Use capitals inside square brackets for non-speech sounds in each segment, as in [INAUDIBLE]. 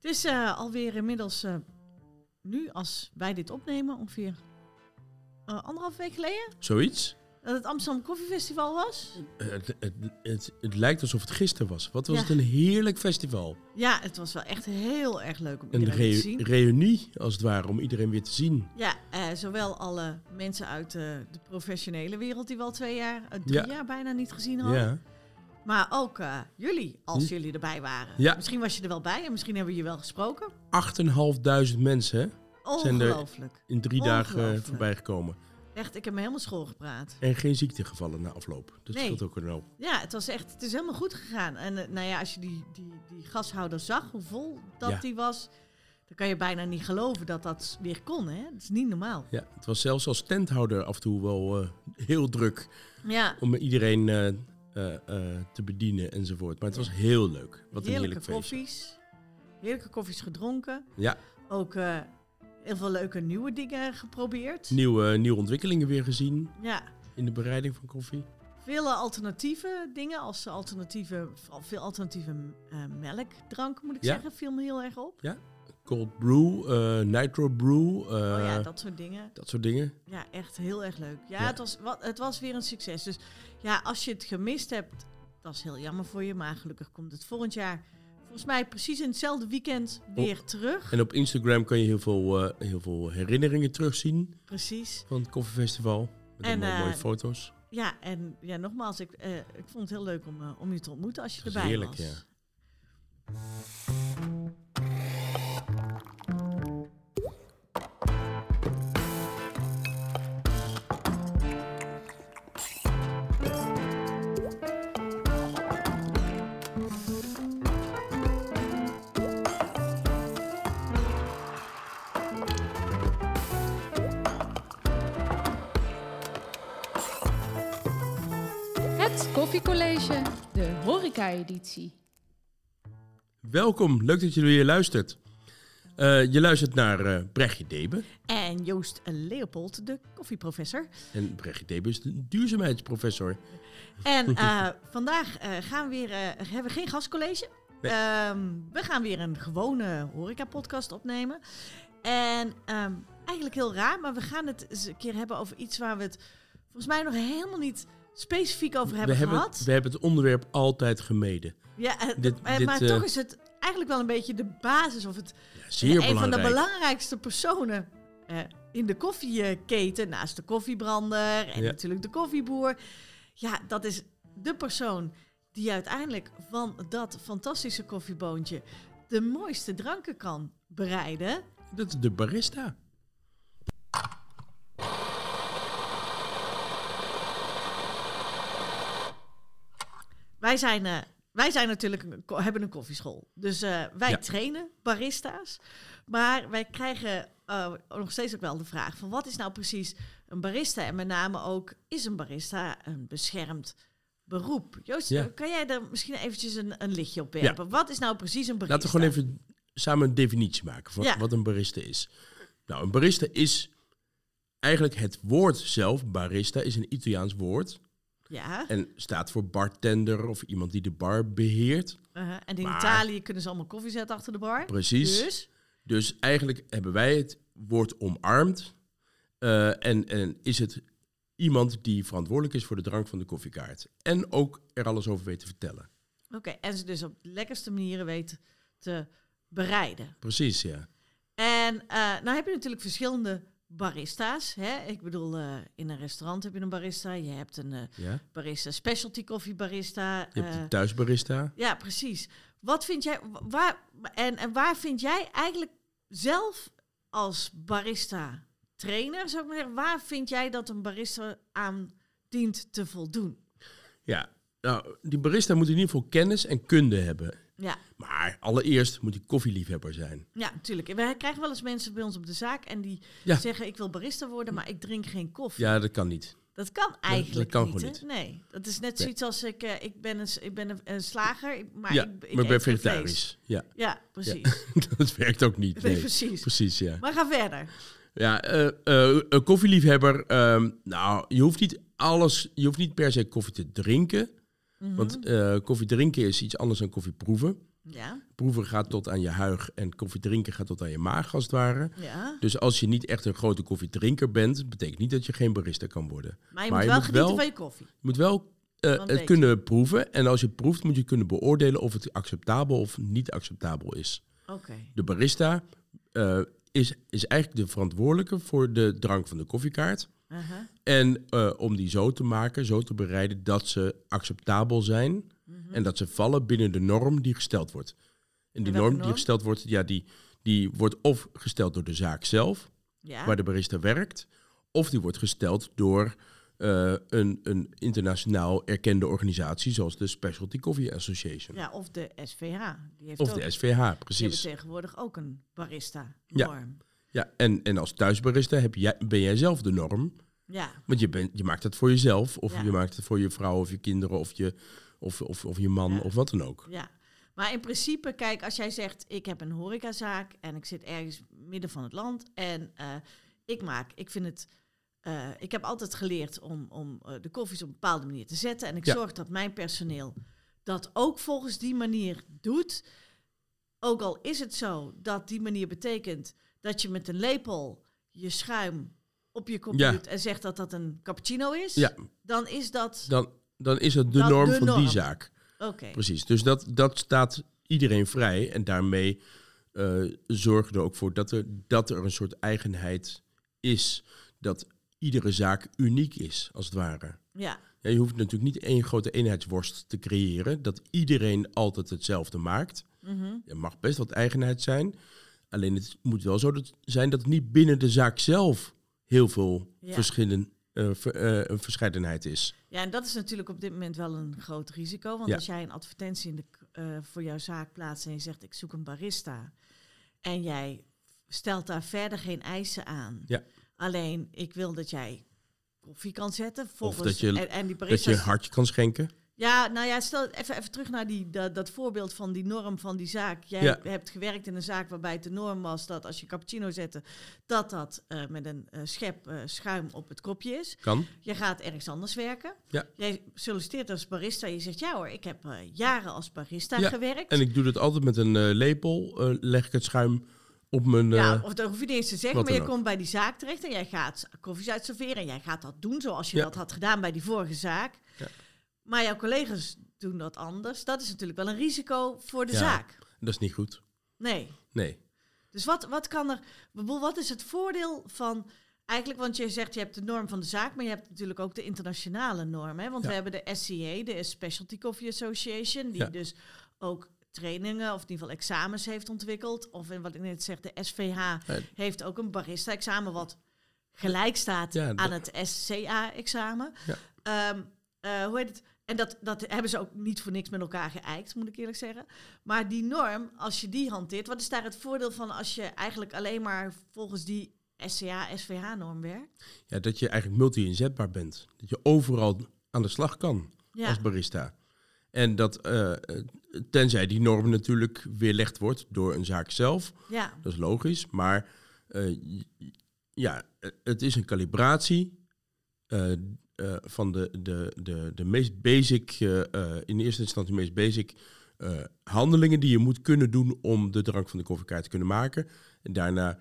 Het is eh, alweer inmiddels eh, nu, als wij dit opnemen, ongeveer uh, anderhalf week geleden. Zoiets? Dat het Amsterdam Koffiefestival was. Het, het, het, het, lijkt alsof het gisteren was. Wat was ja. het een heerlijk festival. Ja, het was wel echt heel erg leuk om een iedereen te zien. Een reunie, als het ware, om iedereen weer te zien. Ja, uh, zowel alle mensen uit de, de, professionele wereld die we al twee jaar, drie ja. jaar bijna niet gezien hadden. Ja. Maar ook uh, jullie, als hm? jullie erbij waren. Ja. Misschien was je er wel bij en misschien hebben we je wel gesproken. 8.500 mensen zijn er in drie dagen voorbij gekomen. Echt, ik heb me helemaal school gepraat. En geen ziektegevallen na afloop. Dat nee. scheelt ook een hoop. Ja, het was echt, het is helemaal goed gegaan. En uh, nou ja, als je die, die, die gashouder zag, hoe vol dat ja. die was, dan kan je bijna niet geloven dat dat weer kon. Hè? Dat is niet normaal. Ja, het was zelfs als tenthouder af en toe wel uh, heel druk. Ja. Om iedereen uh, te bedienen enzovoort. Maar het was heel leuk. Wat heerlijke een heerlijk feest. koffies. Heerlijke koffies gedronken. Ja. Ook heel veel leuke nieuwe dingen geprobeerd. Nieuwe, nieuwe ontwikkelingen weer gezien. Ja. In de bereiding van koffie. Vele alternatieve dingen, als alternatieve, veel alternatieve uh, melkdrank moet ik ja. zeggen, viel me heel erg op. Ja, cold brew, uh, nitro brew. Uh, oh ja, dat soort dingen. Dat soort dingen. Ja, echt heel erg leuk. Ja, ja. Het, was, wat, het was weer een succes. Dus ja, als je het gemist hebt, dat is heel jammer voor je. Maar gelukkig komt het volgend jaar volgens mij precies in hetzelfde weekend weer op, terug. En op Instagram kan je heel veel, uh, heel veel herinneringen terugzien. Precies. Van het koffiefestival. Met en, allemaal mooie foto's. Ja, en ja, nogmaals, ik, ik vond het heel leuk om, om je te ontmoeten als je erbij heerlijk, was. Ja. Horeca-editie. Welkom, leuk dat je weer luistert. Uh, je luistert naar uh, Brechtje Debe. En Joost Leopold, de koffieprofessor. En Brechtje Debe is de duurzaamheidsprofessor. En uh, [LAUGHS] vandaag gaan we weer, hebben we geen gastcollege. Nee. Um, we gaan weer een gewone horeca-podcast opnemen. En um, eigenlijk heel raar, maar we gaan het eens een keer hebben over iets waar we het volgens mij nog helemaal niet specifiek over hebben we gehad. Hebben, we hebben het onderwerp altijd gemeden. Ja, dit, uh, maar dit, toch is het eigenlijk wel een beetje de basis of het ja, zeer een van de belangrijkste personen uh, in de koffieketen, naast de koffiebrander en ja. natuurlijk de koffieboer. Ja, dat is de persoon die uiteindelijk van dat fantastische koffieboontje de mooiste dranken kan bereiden. Dat is de barista. Wij zijn, uh, wij zijn natuurlijk een, hebben een koffieschool. Dus uh, wij ja. trainen barista's. Maar wij krijgen uh, nog steeds ook wel de vraag van wat is nou precies een barista? En met name ook, is een barista een beschermd beroep? Joost, ja. kan jij er misschien eventjes een, een lichtje op werpen? Ja. Wat is nou precies een barista? Laten we gewoon even samen een definitie maken van wat een barista is. Nou, een barista is eigenlijk het woord zelf. Barista is een Italiaans woord. Ja. En staat voor bartender of iemand die de bar beheert. Uh -huh. En in maar, Italië kunnen ze allemaal koffie zetten achter de bar. Precies. Dus, dus eigenlijk hebben wij het woord omarmd. Uh, en, en is het iemand die verantwoordelijk is voor de drank van de koffiekaart. En ook er alles over weet te vertellen. Oké, okay, en ze dus op de lekkerste manieren weet te bereiden. Precies, ja. En uh, nou heb je natuurlijk verschillende barista's. Hè? Ik bedoel, uh, in een restaurant heb je een barista. Je hebt een uh, ja. barista, specialty koffie barista. Je hebt een thuisbarista. Ja, precies. Wat vind jij, waar, en, en waar vind jij eigenlijk zelf als barista trainer, zou ik maar zeggen, waar vind jij dat een barista aan dient te voldoen? Ja, nou, die barista moet in ieder geval kennis en kunde hebben. Ja. Maar allereerst moet hij koffieliefhebber zijn. Ja, natuurlijk. We krijgen wel eens mensen bij ons op de zaak en die ja. zeggen: Ik wil barista worden, maar ik drink geen koffie. Ja, dat kan niet. Dat kan eigenlijk dat kan niet, niet. Nee, dat is net zoiets als ik, uh, ik ben, een, ik ben een, een slager, maar ja, ik, ik maar ik ben vegetarisch. Ja. ja, precies. Ja. [LAUGHS] dat werkt ook niet. Nee, nee. precies. Precies, ja. Maar ga verder. Ja, uh, uh, een koffieliefhebber. Um, nou, je hoeft niet alles, je hoeft niet per se koffie te drinken. Mhm. Want uh, koffie drinken is iets anders dan koffie proeven. Ja, Proeven gaat tot aan je huig en koffie drinken gaat tot aan je maag, als het ware. ja. Dus als je niet echt een grote koffiedrinker bent, betekent niet dat je geen barista kan worden. Maar je Maar moet je wel moet genieten van je koffie. Je moet wel eh, het kunnen proeven. En als je proeft, moet je kunnen beoordelen of het acceptabel of niet acceptabel is. Oké. De barista eh, is, is eigenlijk de verantwoordelijke voor de drank van de koffiekaart. Aha. En eh, om die zo te maken, zo te bereiden dat ze acceptabel zijn. Mhm. En dat ze vallen binnen de norm die gesteld wordt. En die norm, norm? die gesteld wordt, ja, die, die wordt of gesteld door de zaak zelf, Ja. waar de barista werkt, of die wordt gesteld door eh, een, een internationaal erkende organisatie, zoals de Specialty Coffee Association. ja, of de SVH. Die heeft Of ook, de SVH, Die hebben precies. tegenwoordig ook een barista Ja. Ja, en, en als thuisbarista heb jij, ben jij zelf de norm. Ja. Want je, bent je maakt het voor jezelf, of Ja. je maakt het voor je vrouw of je kinderen of je, of, of, of je man Ja. of wat dan ook. Ja, maar in principe, kijk, als jij zegt, ik heb een horecazaak en ik zit ergens midden van het land en eh, ik maak, ik vind het, eh, ik heb altijd geleerd om, om eh, de koffies op een bepaalde manier te zetten en ik Ja. zorg dat mijn personeel dat ook volgens die manier doet. Ook al is het zo dat die manier betekent dat je met een lepel je schuim op je kop doet en zegt dat dat een cappuccino is, dan is dat dan, dan is het de norm de van norm. die zaak. oké. Precies. Dus dat, dat staat iedereen vrij. En daarmee eh zorgen er ook voor dat er, dat er een soort eigenheid is. Dat iedere zaak uniek is, als het ware. Ja, Ja, je hoeft natuurlijk niet één grote eenheidsworst te creëren. Dat iedereen altijd hetzelfde maakt. mhm. Er mag best wat eigenheid zijn. Alleen het moet wel zo dat, zijn dat het niet binnen de zaak zelf heel veel Ja. verschillen, eh, ver- eh, een verscheidenheid is. Ja, en dat is natuurlijk op dit moment wel een groot risico. Want Ja. als jij een advertentie in de, eh, voor jouw zaak plaatst en je zegt ik zoek een barista. En jij stelt daar verder geen eisen aan. Ja. Alleen ik wil dat jij koffie kan zetten. Volgens, dat je- en, en die Dat barista. je een hartje kan schenken. Ja, nou ja, stel even, even terug naar die, dat, dat voorbeeld van die norm van die zaak. Jij Ja. hebt gewerkt in een zaak waarbij het de norm was dat als je cappuccino zette, dat dat eh, met een eh, schep eh, schuim op het kopje is. Kan. Je gaat ergens anders werken. Ja. Jij solliciteert als barista. Je zegt, ja hoor, ik heb jaren als barista Ja, gewerkt. En ik doe dat altijd met een lepel. leg ik het schuim op mijn... ja, of dat hoef je niet eens te zeggen, maar je ook. komt bij die zaak terecht en jij gaat koffies uitserveren. En jij gaat dat doen zoals je dat had gedaan bij die vorige zaak. Ja. Maar jouw collega's doen dat anders. Dat is natuurlijk wel een risico voor de Ja. zaak. dat is niet goed. Nee. Nee. Dus wat, wat kan er... Wat is het voordeel van... Eigenlijk, want je zegt je hebt de norm van de zaak, maar je hebt natuurlijk ook de internationale norm. Hè? Want Ja. we hebben de SCA, de Specialty Coffee Association, die Ja. dus ook trainingen of in ieder geval examens heeft ontwikkeld. Of in wat ik net zeg, de SVH heeft ook een barista-examen wat gelijk staat Ja, aan het SCA-examen. Ja. Ehm, eh, hoe heet het? En dat, dat hebben ze ook niet voor niks met elkaar geëikt, moet ik eerlijk zeggen. Maar die norm, als je die hanteert, wat is daar het voordeel van als je eigenlijk alleen maar volgens die SCA, SVH-norm werkt? Ja, dat je eigenlijk multi-inzetbaar bent. Dat je overal aan de slag kan Ja, als barista. En dat, eh, eh, tenzij die norm natuurlijk weerlegd wordt door een zaak zelf. ja, Dat is logisch. Maar eh, ja, het is een calibratie eh, eh, van de, de, de, de meest basic, eh, eh, in eerste instantie meest basic handelingen die je moet kunnen doen om de drank van de koffiekaart te kunnen maken. En daarna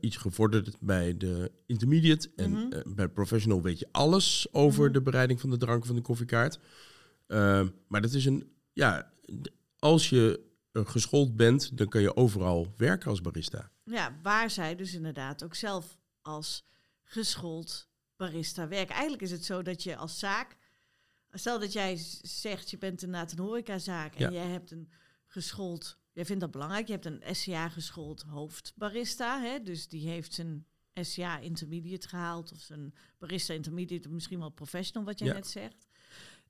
iets gevorderd bij de intermediate. En Mhm. bij professional weet je alles over Mhm. de bereiding van de drank van de koffiekaart. Eh, maar dat is een, ja, als je geschoold bent, dan kan je overal werken als barista. ja, waar zij dus inderdaad ook zelf als geschoold barista werken. Eigenlijk is het zo dat je als zaak, stel dat jij zegt je bent inderdaad een horecazaak en Ja. jij hebt een geschoold, jij vindt dat belangrijk, je hebt een SCA geschoold hoofdbarista, hè, dus die heeft zijn SCA intermediate gehaald of zijn barista intermediate misschien wel professional wat jij Ja. net zegt.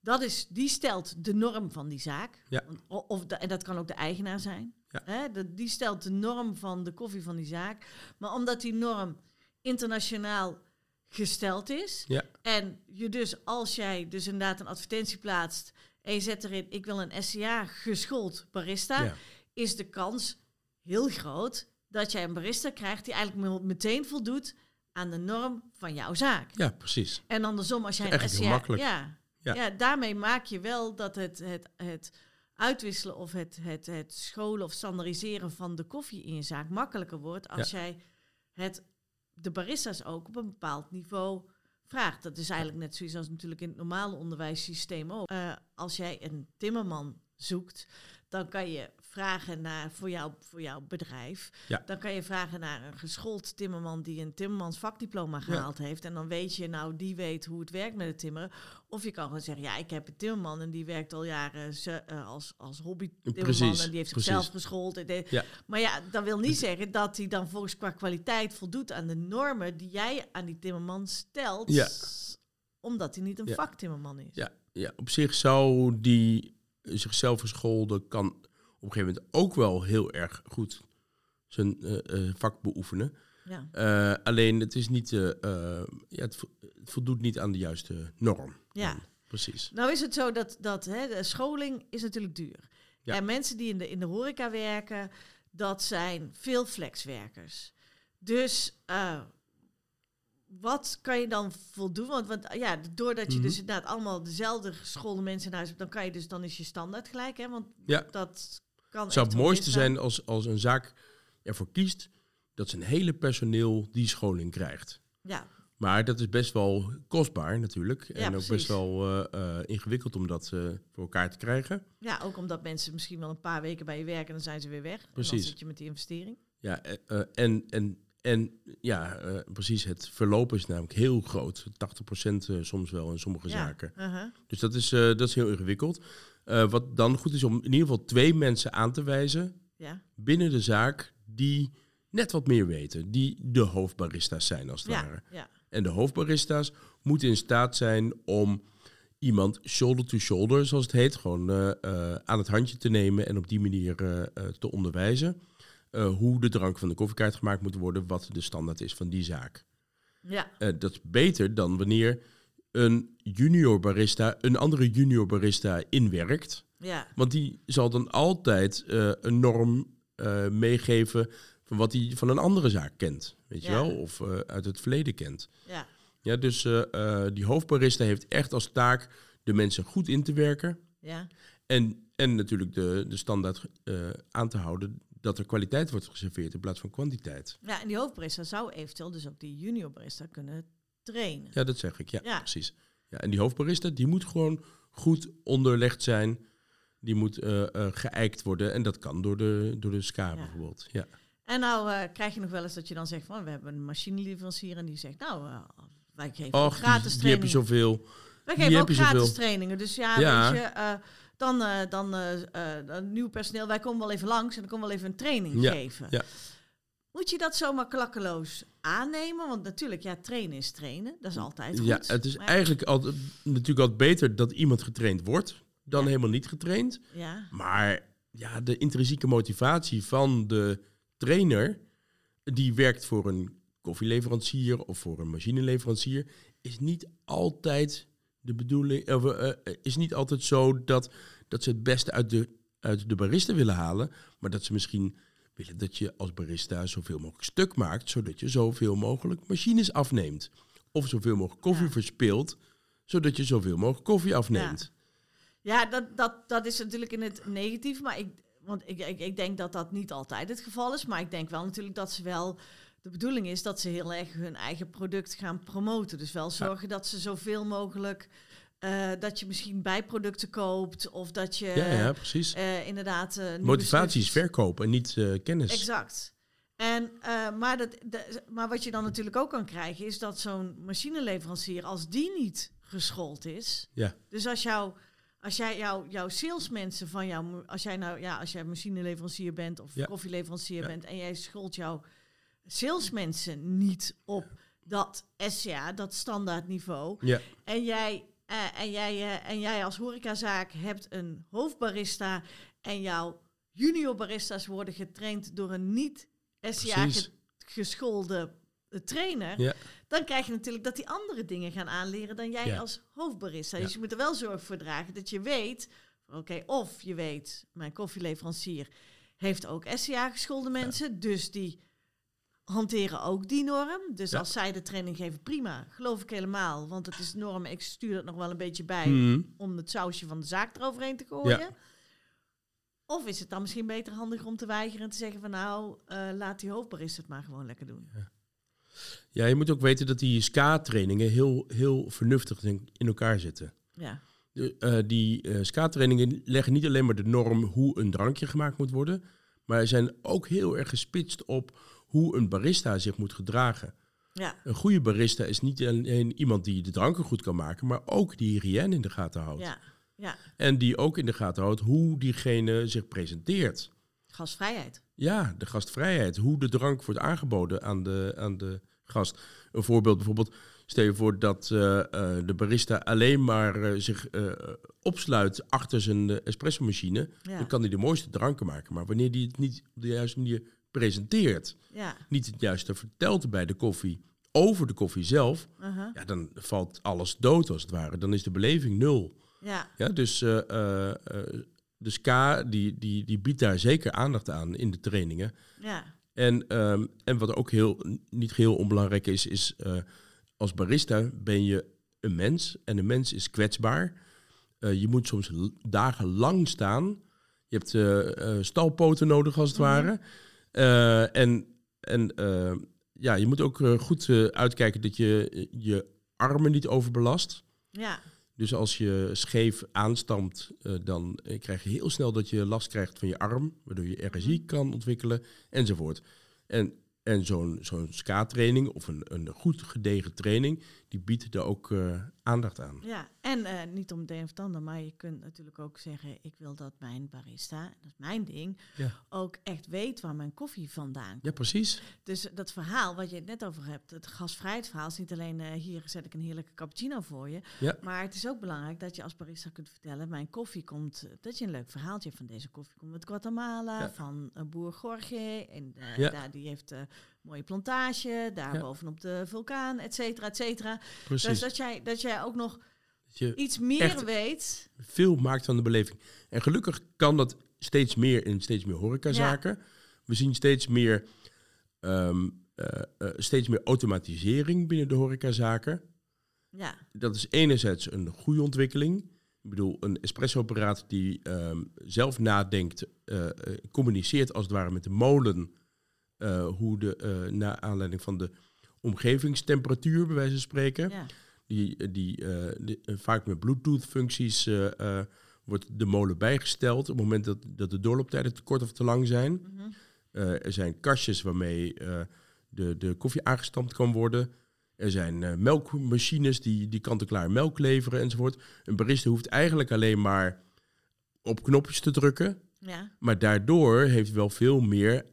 Dat is, die stelt de norm van die zaak. Ja. Of de- en dat kan ook de eigenaar zijn. Ja. Hè, de- die stelt de norm van de koffie van die zaak. Maar omdat die norm internationaal gesteld is. Ja. En je dus, als jij dus inderdaad een advertentie plaatst. en je zet erin: ik wil een SCA geschoold barista. Ja. is de kans heel groot dat jij een barista krijgt. die eigenlijk me- meteen voldoet aan de norm van jouw zaak. ja, precies. En andersom, als jij een SCA... Ja, Ja. ja. daarmee maak je wel dat het, het, het uitwisselen of het, het, het scholen of standaardiseren van de koffie in je zaak makkelijker wordt als jij het, de baristas ook op een bepaald niveau vraagt. Dat is eigenlijk net zoiets als natuurlijk in het normale onderwijssysteem ook. Eh, als jij een timmerman zoekt, dan kan je vragen naar voor, jou, voor jouw bedrijf. Ja. Dan kan je vragen naar een geschoold timmerman die een timmermans vakdiploma gehaald heeft. En dan weet je, nou, die weet hoe het werkt met het timmeren. Of je kan gewoon zeggen, ja, ik heb een timmerman en die werkt al jaren ze, eh, als, als hobby timmerman. En die heeft zichzelf geschoold. Ja. Maar ja, dat wil niet zeggen dat hij dan volgens qua kwaliteit voldoet aan de normen die jij aan die timmerman stelt. Ja. Omdat hij niet een vaktimmerman is. Ja, ja, op zich zou die zichzelf gescholden kan op een gegeven moment ook wel heel erg goed zijn eh, eh, vak beoefenen. Ja. Eh, alleen het is niet, eh, ja, het, vo- het voldoet niet aan de juiste norm. Ja. Dan. Precies. Nou is het zo dat, dat hè, de scholing is natuurlijk duur. Ja. En mensen die in de, in de horeca werken, dat zijn veel flexwerkers. Dus wat kan je dan voldoen? Want, want ja, doordat je Mhm. dus inderdaad allemaal dezelfde geschoolde mensen in huis hebt, dan kan je dus, dan is je standaard gelijk, hè? Want Ja. dat kan Het zou het mooiste zijn als, als een zaak ervoor kiest dat zijn hele personeel die scholing krijgt. Ja, Maar dat is best wel kostbaar natuurlijk. Ja, en ook precies. best wel eh, eh, ingewikkeld om dat eh, voor elkaar te krijgen. ja, ook omdat mensen misschien wel een paar weken bij je werken en dan zijn ze weer weg. En dan Precies. zit je met die investering. Ja, en, en, en ja, precies. Het verloop is namelijk heel groot. 80% eh, soms wel in sommige Ja. zaken. uh-huh. Dus dat is, dat is heel ingewikkeld. Eh, wat dan goed is om in ieder geval twee mensen aan te wijzen Ja, binnen de zaak die net wat meer weten. Die de hoofdbarista's zijn als het ja, ware. ja. En de hoofdbarista's moeten in staat zijn om iemand shoulder to shoulder, zoals het heet, gewoon eh, eh, aan het handje te nemen en op die manier te onderwijzen. hoe de drank van de koffiekaart gemaakt moet worden, wat de standaard is van die zaak. ja. Dat is beter dan wanneer een junior barista een andere junior barista inwerkt. ja. Want die zal dan altijd eh, een norm eh, meegeven van wat hij van een andere zaak kent. Weet je wel? Of eh, uit het verleden kent. ja. Ja, dus die hoofdbarista heeft echt als taak de mensen goed in te werken. ja. En, en natuurlijk de, de standaard aan te houden dat er kwaliteit wordt geserveerd in plaats van kwantiteit. Ja, en die hoofdbarista zou eventueel dus ook die junior barista kunnen trainen. Ja, dat zeg ik. Ja, Ja. precies. Ja, en die hoofdbarista die moet gewoon goed onderlegd zijn. Die moet eh, geëikt worden. En dat kan door de, door de SCA Ja. bijvoorbeeld. Ja. En nou eh, krijg je nog wel eens dat je dan zegt van we hebben een machineleverancier en die zegt nou wij geven Och, die, gratis die heb je trainingen. zoveel. wij geven ook gratis zoveel. trainingen. Dus ja, Ja. weet je, dan, dan dan nieuw personeel, wij komen wel even langs en dan komen we wel even een training Ja, geven. ja. Moet je dat zomaar klakkeloos aannemen? Want natuurlijk, ja, trainen is trainen. Dat is altijd goed. Ja, het is Maar- eigenlijk altijd, natuurlijk altijd beter dat iemand getraind wordt dan Ja. helemaal niet getraind. Ja, Maar ja, de intrinsieke motivatie van de trainer, die werkt voor een koffieleverancier of voor een machineleverancier, is niet altijd de bedoeling, of, eh, eh, is niet altijd zo dat, dat ze het beste uit de, uit de barista willen halen, maar dat ze misschien willen dat je als barista zoveel mogelijk stuk maakt, zodat je zoveel mogelijk machines afneemt. Of zoveel mogelijk koffie Ja. verspilt, zodat je zoveel mogelijk koffie afneemt. Ja, dat, dat, dat is natuurlijk in het negatief. Maar ik, want ik, ik, ik denk dat dat niet altijd het geval is. Maar ik denk wel natuurlijk dat ze wel. De bedoeling is dat ze heel erg hun eigen product gaan promoten. Dus wel zorgen dat ze zoveel mogelijk. Eh, dat je misschien bijproducten koopt. Of dat je Ja, ja, precies. eh, inderdaad. nieuwe Motivatie is verkoop en niet kennis. Exact. En, maar, dat, de- maar wat je dan natuurlijk ook kan krijgen, is dat zo'n machineleverancier, als die niet geschoold is. Ja. Dus als, jou, als jij jou, jouw salesmensen van jou, als jij nou, ja, als jij machineleverancier bent of Ja. koffieleverancier Ja. bent en jij schoolt jouw salesmensen niet op dat SCA, dat standaard niveau. Ja, En jij, eh, en, jij, eh, en jij als horecazaak hebt een hoofdbarista en jouw junior baristas worden getraind door een niet SCA ge- geschoolde eh, trainer, ja, dan krijg je natuurlijk dat die andere dingen gaan aanleren dan jij Ja. als hoofdbarista. Ja. Dus je moet er wel zorg voor dragen dat je weet, oké, of je weet, mijn koffieleverancier heeft ook SCA geschoolde mensen, dus die hanteren ook die norm. Dus Ja. als zij de training geven, prima, geloof ik helemaal, want het is norm. Ik stuur dat nog wel een beetje bij Mhm. om het sausje van de zaak eroverheen te gooien. Ja. Of is het dan misschien beter handig om te weigeren en te zeggen van nou, eh, laat die hoofdbarist het maar gewoon lekker doen. Ja, je moet ook weten dat die SCA-trainingen heel, heel vernuftig in, elkaar zitten. Ja, De, eh, die eh SCA-trainingen leggen niet alleen maar de norm hoe een drankje gemaakt moet worden, maar zijn ook heel erg gespitst op hoe een barista zich moet gedragen. ja, Een goede barista is niet alleen iemand die de dranken goed kan maken, maar ook die hygiëne in de gaten houdt. ja, ja. En die ook in de gaten houdt hoe diegene zich presenteert. Gasvrijheid. Ja, de gastvrijheid. Hoe de drank wordt aangeboden aan de, aan de gast. Een voorbeeld bijvoorbeeld. Stel je voor dat eh, eh, de barista alleen maar eh, zich opsluit achter zijn espresso-machine. Ja, Dan kan hij de mooiste dranken maken. Maar wanneer hij het niet op de juiste manier presenteert, ja. niet het juiste vertelt bij de koffie over de koffie zelf, uh-huh. ja, dan valt alles dood als het ware. Dan is de beleving nul. ja, Ja, dus de SCA die, die, die biedt daar zeker aandacht aan in de trainingen. ja, En, ehm, en wat ook heel, niet geheel onbelangrijk is, is als barista ben je een mens en een mens is kwetsbaar. Je moet soms dagenlang staan. Je hebt stalpoten nodig als het Mhm. ware. Eh, en en eh, ja, je moet ook eh, goed uitkijken dat je je armen niet overbelast. ja, Dus als je scheef aanstamt, eh, dan krijg je heel snel dat je last krijgt van je arm, waardoor je RSI Mhm. kan ontwikkelen enzovoort. En, en zo'n zo'n SCA-training of een, een goed gedegen training, die biedt daar ook eh, aandacht aan. ja. En eh, niet om het een of het ander, maar je kunt natuurlijk ook zeggen, ik wil dat mijn barista, dat is mijn ding, Ja. ook echt weet waar mijn koffie vandaan komt. Ja, precies. Dus dat verhaal wat je het net over hebt, het gasvrijheidsverhaal, is niet alleen eh, hier zet ik een heerlijke cappuccino voor je. Ja. Maar het is ook belangrijk dat je als barista kunt vertellen, mijn koffie komt, dat je een leuk verhaaltje hebt van deze koffie komt uit Guatemala, Ja. van uh, boer Jorge. En eh, Ja. daar, die heeft mooie plantage, daar bovenop de vulkaan, et cetera, et cetera. precies. Dus dat jij, dat jij ook nog je iets meer weet. veel maakt van de beleving. En gelukkig kan dat steeds meer in steeds meer horecazaken. We zien steeds meer, ehm, eh, eh, steeds meer automatisering binnen de horecazaken. Ja, dat is enerzijds een goede ontwikkeling. Ik bedoel, een espresso-apparaat die ehm, zelf nadenkt, eh, communiceert als het ware met de molen, eh, hoe de, eh naar aanleiding van de omgevingstemperatuur, bij wijze van spreken, ja, die, die, eh, die, vaak met Bluetooth-functies wordt de molen bijgesteld op het moment dat, dat de doorlooptijden te kort of te lang zijn. mhm. Er zijn kastjes waarmee de, de koffie aangestampt kan worden. Er zijn melkmachines die, die kant-en-klaar melk leveren enzovoort. Een barista hoeft eigenlijk alleen maar op knopjes te drukken. ja, Maar daardoor heeft wel veel meer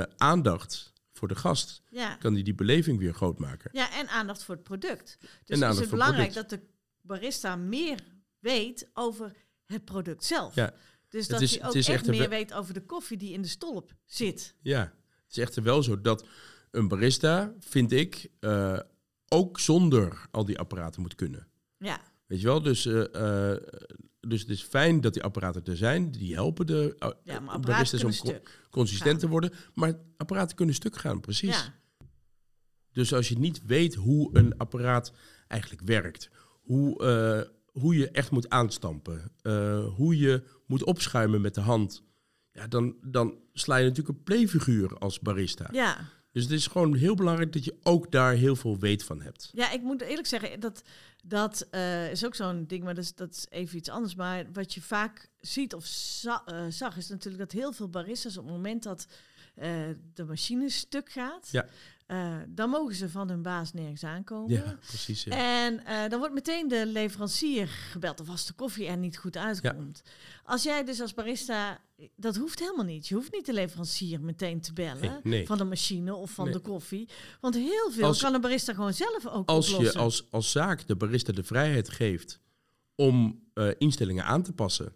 eh, aandacht voor de gast. ja. Kan hij die beleving weer groot maken. Ja, en aandacht voor het product. Dus is het belangrijk dat de barista meer weet over het product zelf. Ja, Dus dat is- hij ook echt meer we- weet over de koffie die in de stolp zit. Ja, het is echter wel zo dat een barista, vind ik, eh, ook zonder al die apparaten moet kunnen. Ja, Weet je wel, dus, eh, dus het is fijn dat die apparaten er zijn. Die helpen de uh, ja maar baristas om co- consistent gaan. te worden. Maar apparaten kunnen stuk gaan, precies. Ja, Dus als je niet weet hoe een apparaat eigenlijk werkt, hoe, eh, hoe je echt moet aanstampen, eh, hoe je moet opschuimen met de hand, ja, dan, dan sla je natuurlijk een playfiguur als barista. ja. Dus het is gewoon heel belangrijk dat je ook daar heel veel weet van hebt. ja, ik moet eerlijk zeggen, dat, dat eh, is ook zo'n ding, maar dat is, dat is even iets anders. Maar wat je vaak ziet of za- eh, zag, is natuurlijk dat heel veel baristas op het moment dat eh, de machine stuk gaat, Ja. Eh, dan mogen ze van hun baas nergens aankomen. Ja, precies. Ja. En eh, dan wordt meteen de leverancier gebeld of als de koffie er niet goed uitkomt. Als jij dus als barista, dat hoeft helemaal niet. Je hoeft niet de leverancier meteen te bellen Nee, nee. van de machine of van Nee. de koffie. Want heel veel Als- kan een barista gewoon zelf ook Als je als, als zaak de barista de vrijheid geeft om eh, instellingen aan te passen,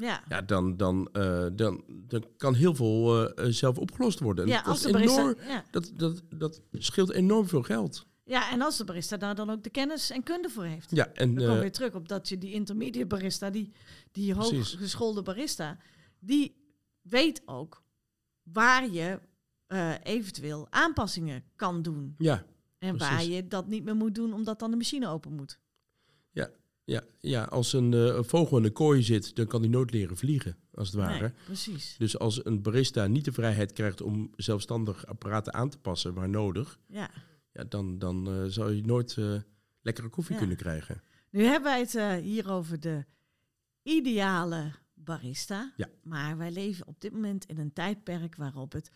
ja. ja, dan, dan, eh, dan, dan kan heel veel eh, eh, zelf opgelost worden. En Ja, dat, als de barista, enorm, ja. dat, dat, dat scheelt enorm veel geld. ja, en als de barista daar dan ook de kennis en kunde voor heeft. Ja, en Dan kom eh, weer terug op dat je die intermediate barista, die, die hooggeschoolde barista, die weet ook waar je eventueel aanpassingen kan doen. ja, En waar je dat niet meer moet doen omdat dan de machine open moet. Ja, ja als een, eh, een vogel in een kooi zit, dan kan hij nooit leren vliegen, als het ware. Nee, precies. Dus als een barista niet de vrijheid krijgt om zelfstandig apparaten aan te passen waar nodig, Ja. ja, dan, dan eh, zal je nooit eh, lekkere koffie Ja. kunnen krijgen. Nu hebben wij het hier over de ideale barista. Ja. Maar wij leven op dit moment in een tijdperk waarop het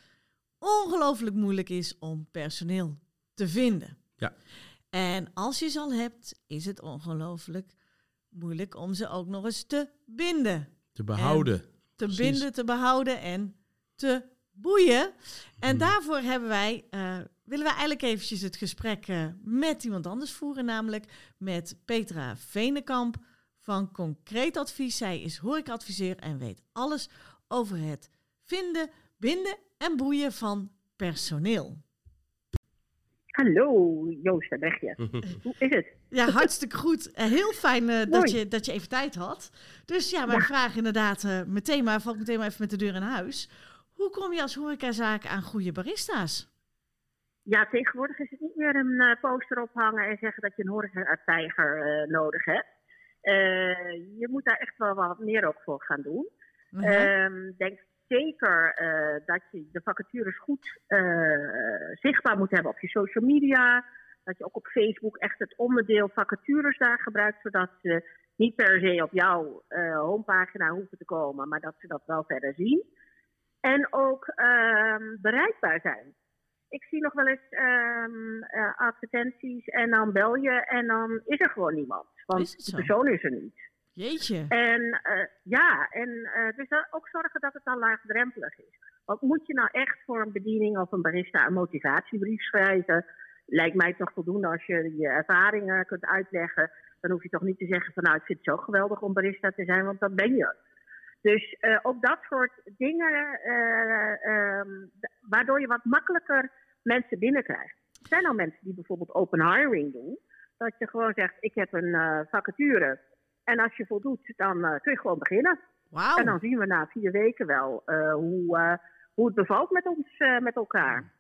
ongelooflijk moeilijk is om personeel te vinden. Ja. En als je ze al hebt, is het ongelooflijk moeilijk om ze ook nog eens te binden. Te behouden. Te Precies. binden, te behouden en te boeien. En Hmm. daarvoor hebben wij, eh, willen wij eigenlijk eventjes het gesprek eh, met iemand anders voeren. Namelijk met Petra Venenkamp van Concreet Advies. Zij is horecaadviseur en weet alles over het vinden, binden en boeien van personeel. Hallo, Joost en. [LAUGHS] Hoe is het? Ja, hartstikke goed. Eh, heel fijn eh, dat, je, dat je even tijd had. Dus ja, mijn Ja. vraag inderdaad eh, meteen maar, val ik meteen maar even met de deur in huis. Hoe kom je als horecazaak aan goede barista's? Ja, tegenwoordig is het niet meer een eh, poster ophangen en zeggen dat je een horeca-tijger nodig hebt. Je moet daar echt wel wat meer ook voor gaan doen. Mhm. Ehm, denk zeker dat je de vacatures goed zichtbaar moet hebben op je social media. Dat je ook op Facebook echt het onderdeel vacatures daar gebruikt, zodat ze niet per se op jouw eh, homepagina hoeven te komen, maar dat ze dat wel verder zien. En ook ehm, bereikbaar zijn. Ik zie nog wel eens ehm, eh, advertenties en dan bel je en dan is er gewoon niemand. Want de persoon is er niet. Jeetje. En eh, ja, en dus ook zorgen dat het dan laagdrempelig is. Want moet je nou echt voor een bediening of een barista een motivatiebrief schrijven? Lijkt mij toch voldoende als je je ervaringen kunt uitleggen. Dan hoef je toch niet te zeggen van nou ik vind het zo geweldig om barista te zijn, want dat ben je. Dus eh, ook dat soort dingen, eh, ehm, waardoor je wat makkelijker mensen binnenkrijgt. Er zijn al mensen die bijvoorbeeld open hiring doen. Dat je gewoon zegt, ik heb een eh, vacature. En als je voldoet, dan kun je gewoon beginnen. Wauw. En dan zien we na vier weken wel hoe, hoe het bevalt met ons, met elkaar.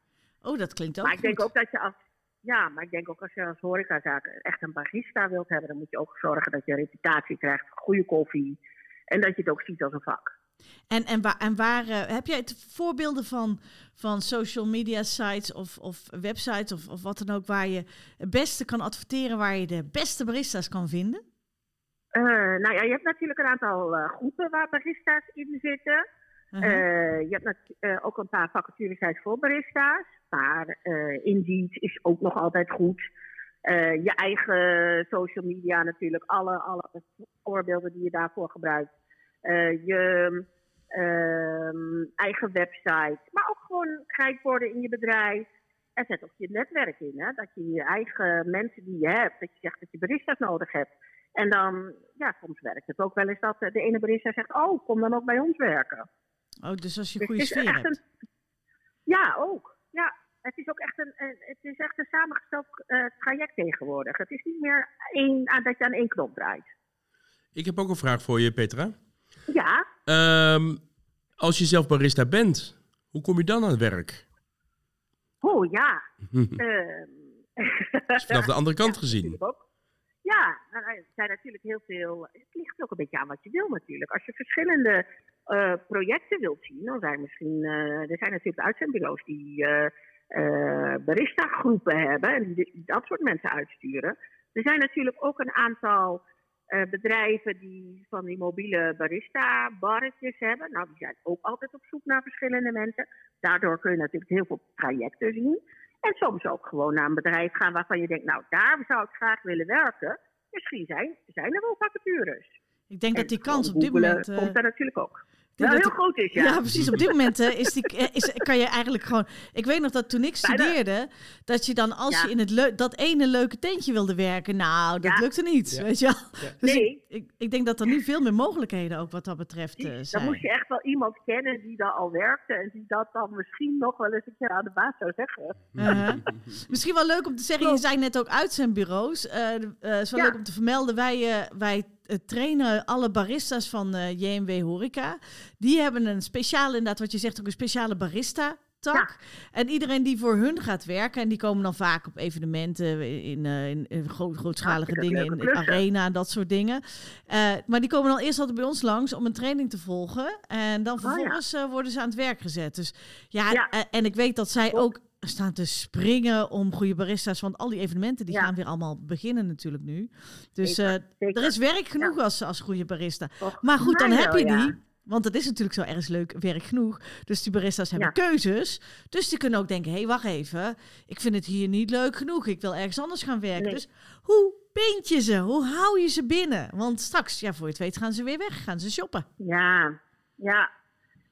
Oh, dat klinkt ook maar ik denk ook dat je als, ja, maar ik denk ook als je als horecazaak echt een barista wilt hebben, dan moet je ook zorgen dat je een reputatie krijgt, goede koffie. En dat je het ook ziet als een vak. En, en waar, en waar eh, heb jij het voorbeelden van, van social media sites of, of websites of, of wat dan ook, waar je het beste kan adverteren, waar je de beste barista's kan vinden? Eh, nou ja, je hebt natuurlijk een aantal eh, groepen waar barista's in zitten. Eh, je hebt eh, ook een paar vacatures voor barista's. Maar eh Indeed is ook nog altijd goed. Je eigen social media natuurlijk. Alle, alle voorbeelden die je daarvoor gebruikt. Je ehm, eigen website. Maar ook gewoon kijkborden in je bedrijf. En zet ook je netwerk in. Hè? Dat je je eigen mensen die je hebt. Dat je zegt dat je barista's nodig hebt. En dan, ja, soms werkt het ook wel eens dat de ene barista zegt... Oh, kom dan ook bij ons werken. Oh, dus als je Dus een goede is sfeer echt hebt. een- ja, ook. Ja, het is ook echt een, een- het is echt een samengesteld eh, traject tegenwoordig. Het is niet meer één, aan dat je aan één knop draait. Ik heb ook een vraag voor je, Petra. Ja, Ehm, als je zelf barista bent, hoe kom je dan aan het werk? oh ja. [LAUGHS] Ehm, Dus vanaf de andere kant [LAUGHS] Ja, gezien. ook. Ja, nou, er zijn natuurlijk heel veel. Het ligt ook een beetje aan wat je wil, natuurlijk. Als je verschillende eh, projecten wilt zien, dan zijn misschien. eh, er zijn natuurlijk uitzendbureaus die eh, eh, barista-groepen hebben en die, dat soort mensen uitsturen. Er zijn natuurlijk ook een aantal bedrijven die van die mobiele barista-barretjes hebben. Nou, die zijn ook altijd op zoek naar verschillende mensen. Daardoor kun je natuurlijk heel veel trajecten zien. En soms ook gewoon naar een bedrijf gaan waarvan je denkt, nou, daar zou ik graag willen werken. Misschien zijn, zijn er wel vacatures. Ik denk dat die kans op dit moment... eh, komt daar natuurlijk ook. Dat heel groot is, ja. Ja, precies. Op dit moment eh, is die, eh, is, kan je eigenlijk gewoon... Ik weet nog dat toen ik studeerde, dat je dan als Ja. je in het dat ene leuke tentje wilde werken, nou, dat Ja. lukte niet, Ja. weet je wel. Ja. Dus Nee. ik, ik, ik denk dat er nu veel meer mogelijkheden ook wat dat betreft eh, Dan zijn. moest je echt wel iemand kennen die daar al werkte en die dat dan misschien nog wel eens een keer aan de baas zou zeggen. Uh-huh. [LAUGHS] Misschien wel leuk om te zeggen, je zei net ook uitzendbureaus. Eh eh, het is wel Ja. leuk om te vermelden, wij, eh, wij trainen alle baristas van eh, JMW Horeca. Die hebben een speciale, inderdaad wat je zegt, ook een speciale barista tak. En iedereen die voor hun gaat werken, en die komen dan vaak op evenementen, in, eh, in, in groot, grootschalige dingen, in arena en dat soort dingen. Eh, maar die komen dan eerst altijd bij ons langs om een training te volgen. En dan Oh, ja. vervolgens eh, worden ze aan het werk gezet. Dus ja, eh, en ik weet dat zij ook staan te springen om goede barista's. Want al die evenementen die Ja. gaan weer allemaal beginnen natuurlijk nu. Dus Zeker, eh, zeker. er is werk genoeg als, als goede barista. Maar goed, dan heb je ja. die. Want het is natuurlijk zo ergens leuk werk genoeg. Dus die barista's hebben keuzes. Dus die kunnen ook denken, hé, hey, wacht even. Ik vind het hier niet leuk genoeg. Ik wil ergens anders gaan werken. Nee. Dus hoe bind je ze? Hoe hou je ze binnen? Want straks, ja, voor je het weet, gaan ze weer weg. Gaan ze shoppen. Ja, ja.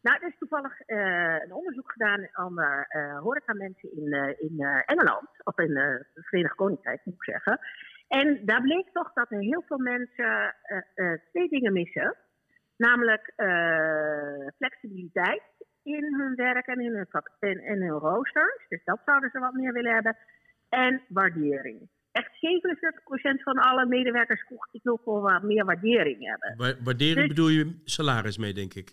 Nou, er is toevallig eh, een onderzoek gedaan onder eh horecamensen in, eh, in Engeland, of in het Verenigd Koninkrijk moet ik zeggen. En daar bleek toch dat er heel veel mensen twee dingen missen. Namelijk flexibiliteit in hun werk en in hun, en, en hun roosters. Dus dat zouden ze wat meer willen hebben. En waardering. Echt 47% van alle medewerkers vroeg, ik wil gewoon wat meer waardering hebben. Wa- Waardering Dus- bedoel je salaris mee, denk ik.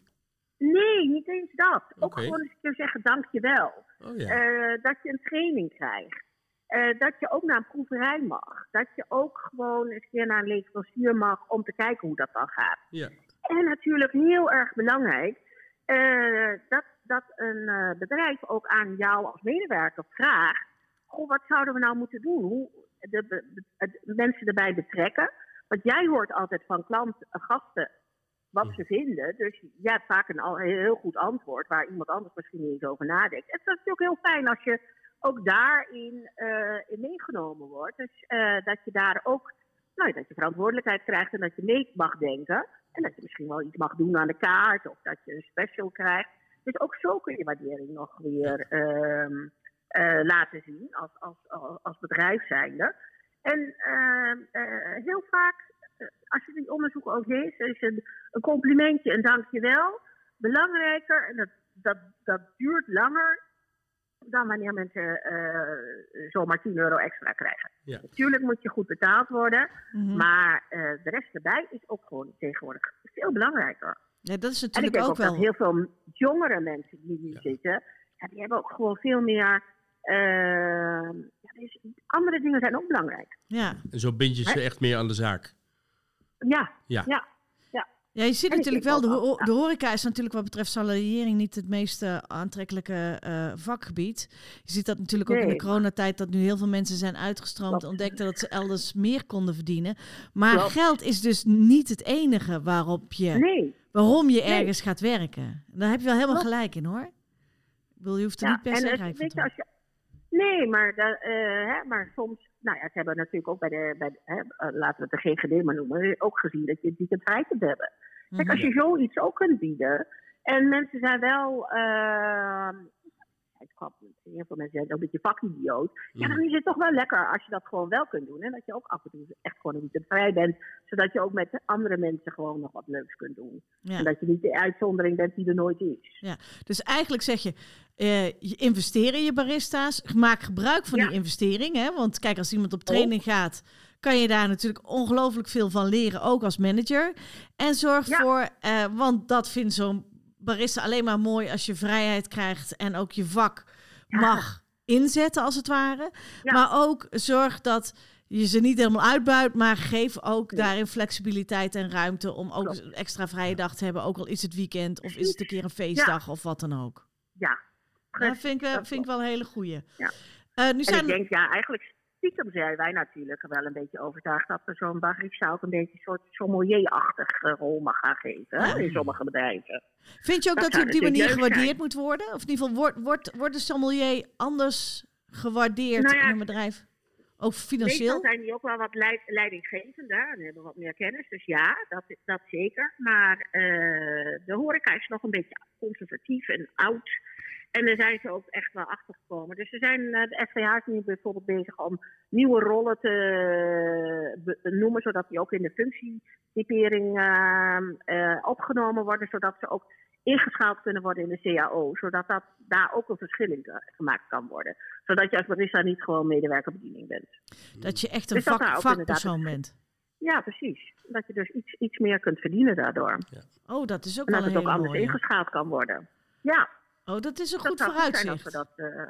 Nee, niet eens dat. Ook gewoon eens een keer zeggen dankjewel. Oh ja. Eh, dat je een training krijgt. Eh, dat je ook naar een proeverij mag. Dat je ook gewoon eens een keer naar een leverancier mag om te kijken hoe dat dan gaat. ja. En natuurlijk heel erg belangrijk eh, dat, dat een bedrijf ook aan jou als medewerker vraagt: Goh, wat zouden we nou moeten doen? Hoe de, de- de- het- mensen erbij betrekken. Want jij hoort altijd van klanten, gasten, wat ze vinden. Dus jij hebt vaak een al- heel goed antwoord waar iemand anders misschien niet eens over nadenkt. En dat is natuurlijk heel fijn als je ook daarin eh, in meegenomen wordt. Dus eh, dat je daar ook nou, dat je verantwoordelijkheid krijgt en dat je mee mag denken. En dat je misschien wel iets mag doen aan de kaart of dat je een special krijgt. Dus ook zo kun je waardering nog weer ehm, eh, laten zien als, als, als, bedrijf zijnde. En ehm, eh, heel vaak, als je die onderzoek ook leest, is een, een complimentje, een dankjewel belangrijker. En dat, dat, dat duurt langer dan wanneer mensen eh, zomaar 10 euro extra krijgen. Ja. Natuurlijk moet je goed betaald worden, Mhm. maar eh, de rest erbij is ook gewoon tegenwoordig veel belangrijker. Ja, dat is En ik natuurlijk denk ook wel. dat heel veel jongere mensen die hier Ja. zitten, ja, die hebben ook gewoon veel meer. eh, ja, dus andere dingen zijn ook belangrijk. Ja. En zo bind je ze echt meer aan de zaak. Ja, Ja. ja. Ja, je ziet natuurlijk wel, de, de horeca is natuurlijk wat betreft salariering niet het meest eh, aantrekkelijke eh, vakgebied. Je ziet dat natuurlijk ook in de coronatijd, dat nu heel veel mensen zijn uitgestroomd, Klopt. ontdekten dat ze elders meer konden verdienen. Maar Klopt. geld is dus niet het enige waarop je, Nee. waarom je Nee. ergens gaat werken. Daar heb je wel helemaal Klopt. gelijk in hoor. Ik bedoel, je hoeft er Ja, niet per se rijk van te je, worden. als je, Nee, maar, eh, hè, maar soms, nou ja, ze hebben natuurlijk ook bij de, bij de hè, eh, laten we het de GGD maar noemen, ook gezien dat je het weekend vrij kunt hebben. Kijk, als je zoiets ook kunt bieden, en mensen zijn wel, eh, ik heel veel mensen zijn ook een beetje vakidioot, ja, dan is het toch wel lekker als je dat gewoon wel kunt doen. En dat je ook af en toe echt gewoon een weekend vrij bent, zodat je ook met andere mensen gewoon nog wat leuks kunt doen. Ja. En dat je niet de uitzondering bent die er nooit is. Dus eigenlijk zeg je, eh, je investeer in je barista's. Maak gebruik van Ja. die investering. Hè? Want kijk, als iemand op training gaat, kan je daar natuurlijk ongelooflijk veel van leren, ook als manager. En zorg Ja. voor, eh, want dat vindt zo'n barista alleen maar mooi als je vrijheid krijgt en ook je vak mag inzetten, als het ware. Ja. Maar ook zorg dat je ze niet helemaal uitbuit, maar geef ook daarin flexibiliteit en ruimte om ook Klopt. extra vrije dag te hebben. Ook al is het weekend of is het een keer een feestdag of wat dan ook. Ja, Ja, precies, vind ik, wel- dat vind ik wel een hele goeie. Ja. Eh, nu En zijn ik denk, ja, eigenlijk stiekem zijn wij natuurlijk wel een beetje overtuigd dat we zo'n barista ook een beetje een soort sommelier-achtige rol mag gaan geven hè, in sommige bedrijven. vind je ook dat hij op die manier gewaardeerd moet worden? Of in ieder geval, wordt, wordt, wordt de sommelier anders gewaardeerd Nou ja, in een bedrijf? Ook financieel? Meestal zijn die ook wel wat leid, leidinggevend en hebben wat meer kennis. Dus ja, dat, dat zeker. Maar eh, de horeca is nog een beetje conservatief en oud. En daar zijn ze ook echt wel achter gekomen. Dus ze zijn, eh, de FVH is nu bijvoorbeeld bezig om nieuwe rollen te be- noemen, zodat die ook in de functietypering eh, eh, opgenomen worden, zodat ze ook ingeschaald kunnen worden in de CAO, zodat dat daar ook een verschil in eh, gemaakt kan worden. Zodat je als barista niet gewoon medewerkerbediening bent. Dat je echt een Dus vak, vakpersoon bent. Ja, precies. Dat je dus iets, iets meer kunt verdienen daardoor. Oh, dat is ook En wel dat het ook anders ingeschaald kan worden. Ja, Oh, dat is een Dat goed zou goed zijn als vooruitzicht. we dat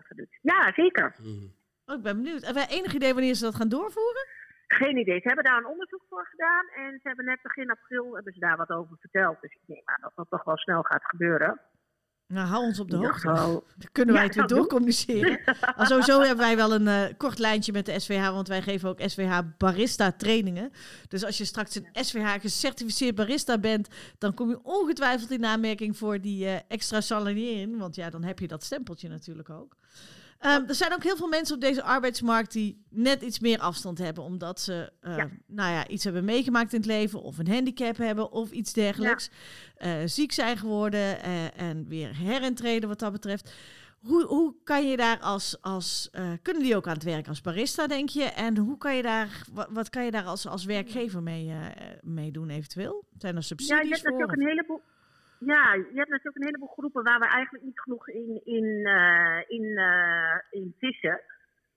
eh, doen. Ja, zeker. Mhm. Oh, ik ben benieuwd. Hebben wij enig idee wanneer ze dat gaan doorvoeren? Geen idee. Ze hebben daar een onderzoek voor gedaan. En ze hebben net begin april hebben ze daar wat over verteld. Dus ik neem aan dat dat toch wel snel gaat gebeuren. Nou, hou ons op de hoogte. Dan kunnen wij Ja, het weer doorcommuniceren. [LAUGHS] Maar sowieso hebben wij wel een eh, kort lijntje met de SVH, want wij geven ook SVH barista trainingen. Dus als je straks een SVH gecertificeerd barista bent, dan kom je ongetwijfeld in aanmerking voor die eh, extra salariering. Want ja, dan heb je dat stempeltje natuurlijk ook. Ehm, er zijn ook heel veel mensen op deze arbeidsmarkt die net iets meer afstand hebben, omdat ze eh, Ja. nou ja, iets hebben meegemaakt in het leven, of een handicap hebben, of iets dergelijks. Eh, ziek zijn geworden eh, en weer herintreden wat dat betreft. Hoe, hoe kan je daar als, als kunnen die ook aan het werk als barista, denk je? En hoe kan je daar, wat, wat kan je daar als, als werkgever mee, mee doen eventueel? Zijn er Ja, je subsidies hebt natuurlijk een heleboel. Ja, je hebt natuurlijk een heleboel groepen waar we eigenlijk niet genoeg in, in, eh, in, eh, in vissen.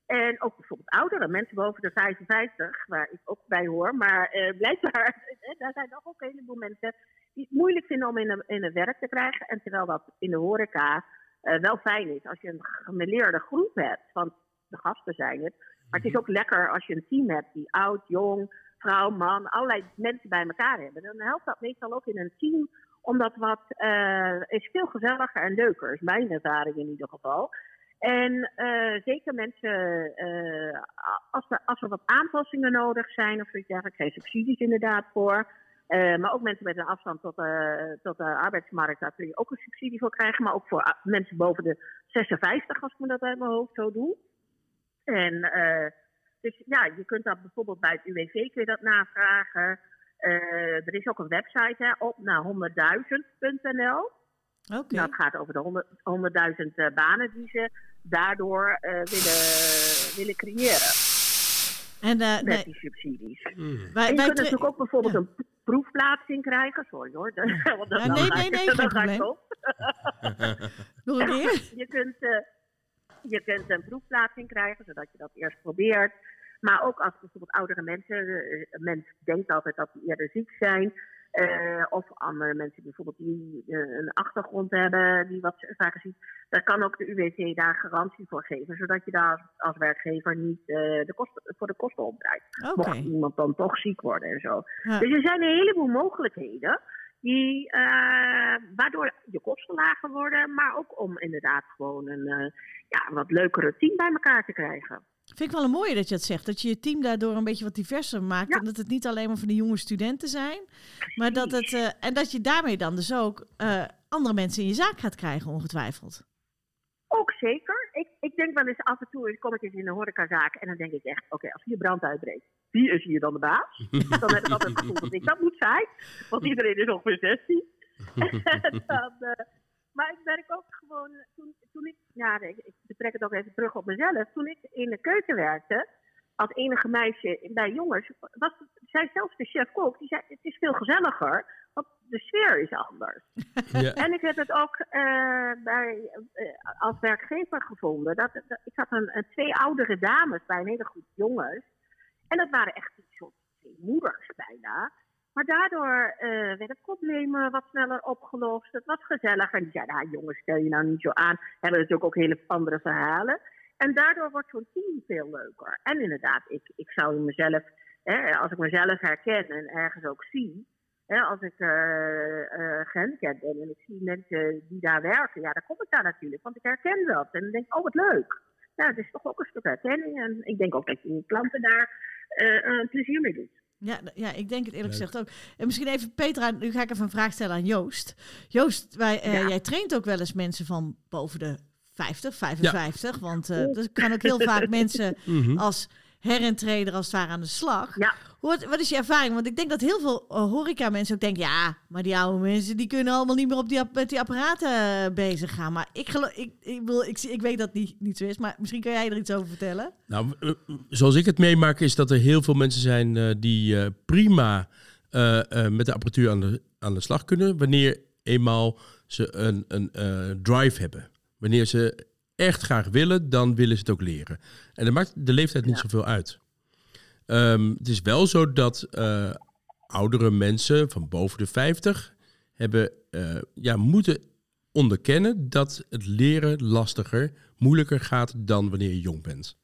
En ook bijvoorbeeld ouderen, mensen boven de 55, waar ik ook bij hoor. Maar eh, blijkbaar, [LAUGHS] daar zijn nog ook een heleboel mensen die het moeilijk vinden om in een, in een werk te krijgen. En terwijl dat in de horeca wel fijn is als je een gemeleerde groep hebt. Want de gasten zijn het. Maar het is ook lekker als je een team hebt die oud, jong, vrouw, man, allerlei mensen bij elkaar hebben. Dan helpt dat meestal ook in een team omdat wat eh, is veel gezelliger en leuker, is mijn ervaring in ieder geval. En eh, zeker mensen, eh, als, er, als er wat aanpassingen nodig zijn of zoiets dergelijks, zijn subsidies inderdaad voor. Maar ook mensen met een afstand tot, tot de arbeidsmarkt, daar kun je ook een subsidie voor krijgen. Maar ook voor ah, mensen boven de 56, als ik me dat uit mijn hoofd zo doe. En dus ja, je kunt dat bijvoorbeeld bij het UWV kun je dat navragen. Eh, er is ook een website hè, op naar 100.000.nl. Oké. Dat gaat over de 100 100.000 eh, banen die ze daardoor eh, willen, willen creëren En eh, met nee, die subsidies. Wij, En je wij kunt natuurlijk ook bijvoorbeeld ja. een proefplaatsing krijgen. Sorry hoor. [LAUGHS] Want Ja, dan nee, nee, nee, dan geen ga ik probleem. op. [LAUGHS] nog een keer? [LAUGHS] Je kunt, eh, je kunt een proefplaatsing krijgen, zodat je dat eerst probeert. Maar ook als bijvoorbeeld oudere mensen, eh, een mens denkt altijd dat die eerder ziek zijn. eh, of andere mensen bijvoorbeeld die eh, een achtergrond hebben, die wat vaker ziek. Daar kan ook de UWC daar garantie voor geven, zodat je daar als, als werkgever niet de kosten, voor de kosten opdraait. Oké. Mocht iemand dan toch ziek worden en zo. Ja. Dus er zijn een heleboel mogelijkheden. Die, waardoor je kosten lager worden, maar ook om inderdaad gewoon een ja, wat leukere team bij elkaar te krijgen. Vind ik wel een mooie dat je het zegt. Dat je je team daardoor een beetje wat diverser maakt. Ja. En dat het niet alleen maar van de jonge studenten zijn. Maar dat het, eh, en dat je daarmee dan dus ook eh, andere mensen in je zaak gaat krijgen, ongetwijfeld. Ook zeker. Ik, ik denk wel eens af en toe, kom ik eens in een horecazaak en dan denk ik echt, oké, als hier brand uitbreekt, wie is hier dan de baas? [LAUGHS] dan heb ik altijd het gevoel dat ik dat moet zijn, want iedereen is ongeveer 16. En [LAUGHS] dan, eh, maar ik merk ook gewoon, toen, toen ik, ja, ik, ik betrek het ook even terug op mezelf, toen ik in de keuken werkte, als enige meisje bij jongens, was, zei zelfs de chef-kok, die zei, het is veel gezelliger, want de sfeer is anders. [LAUGHS] Ja. En ik heb het ook eh, bij, eh, als werkgever gevonden. Dat, dat- ik had een, een twee oudere dames bij een hele groep jongens. En dat waren echt een soort twee moeders bijna. Maar daardoor eh, werden problemen wat sneller opgelost. Het was gezellig. En die zeiden, ah, jongens, stel je nou niet zo aan. Hebben natuurlijk ook hele andere verhalen. En daardoor wordt zo'n team veel leuker. En inderdaad, ik, ik zou mezelf, hè, als ik mezelf herken en ergens ook zie, Hè, als ik eh, gehandicapt ben en ik zie mensen die daar werken, ja, dan kom ik daar natuurlijk, want ik herken dat. En dan denk ik, oh, wat leuk. Ja, het is toch ook een stuk herkenning. En ik denk ook dat je klanten daar plezier mee doet. Ja, ja, ik denk het eerlijk Leuk. gezegd ook. En misschien even, Petra, nu ga ik even een vraag stellen aan Joost. Joost, wij, eh, Ja. jij traint ook wel eens mensen van boven de 50, 55. Want eh er gaan ook heel vaak [LAUGHS] mensen Mhm. als herintreder als het ware aan de slag. Ja. Wat, wat is je ervaring? Want ik denk dat heel veel uh, horeca mensen ook denken... ja, maar die oude mensen die kunnen allemaal niet meer op die, met die apparaten eh, bezig gaan. Maar ik, geloof, ik, ik, wil, ik, ik weet dat niet, niet zo is, maar misschien kan jij er iets over vertellen. Nou, eh, zoals ik het meemaak is dat er heel veel mensen zijn eh, die eh, prima eh, eh, met de apparatuur aan de, aan de slag kunnen. Wanneer eenmaal ze een, een eh, drive hebben. Wanneer ze echt graag willen, dan willen ze het ook leren. En dat maakt de leeftijd niet Ja. zoveel uit. Ehm, het is wel zo dat eh, oudere mensen van boven de 50 hebben, eh, ja, moeten onderkennen dat het leren lastiger, moeilijker gaat dan wanneer je jong bent.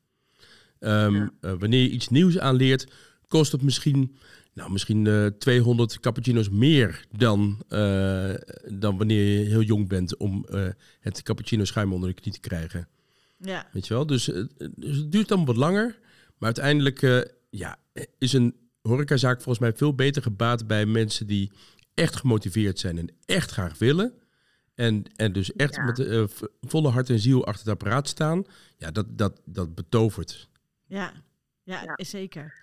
Ehm, Ja. eh, wanneer je iets nieuws aanleert, kost het misschien, nou, misschien eh 200 cappuccino's meer dan, dan wanneer je heel jong bent om het cappuccino schuim onder de knie te krijgen. Ja. Weet je wel? Dus, dus het duurt dan wat langer. Maar uiteindelijk ja, is een horecazaak volgens mij veel beter gebaat bij mensen die echt gemotiveerd zijn en echt graag willen. En, en dus echt Ja. met eh, volle hart en ziel achter het apparaat staan. Ja, dat, dat, dat betovert. Ja. Ja, Ja. zeker.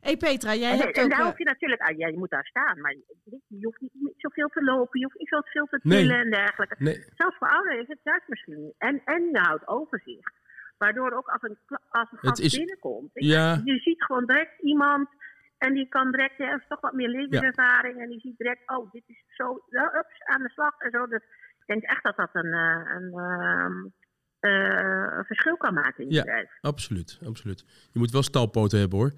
hey Petra, jij En, hebt en ook... daar eh, hoef je natuurlijk aan. Ja, je moet daar staan. Maar je, je hoeft niet, niet zoveel te lopen. Je hoeft niet zo veel te Nee. tillen en dergelijke. Nee, Zelfs voor ouderen is het juist misschien. En, en je houdt overzicht. Waardoor ook als een, als een Het gast is- binnenkomt. ja, Je ziet gewoon direct iemand. En die kan direct, die heeft toch wat meer levenservaring. En die ziet direct, oh, dit is zo, ja, ups, aan de slag en zo. Dus ik denk echt dat dat een, eh, een, ehm, eh, een verschil kan maken in je Ja. bedrijf. absoluut, absoluut. Je moet wel stalpoten hebben hoor.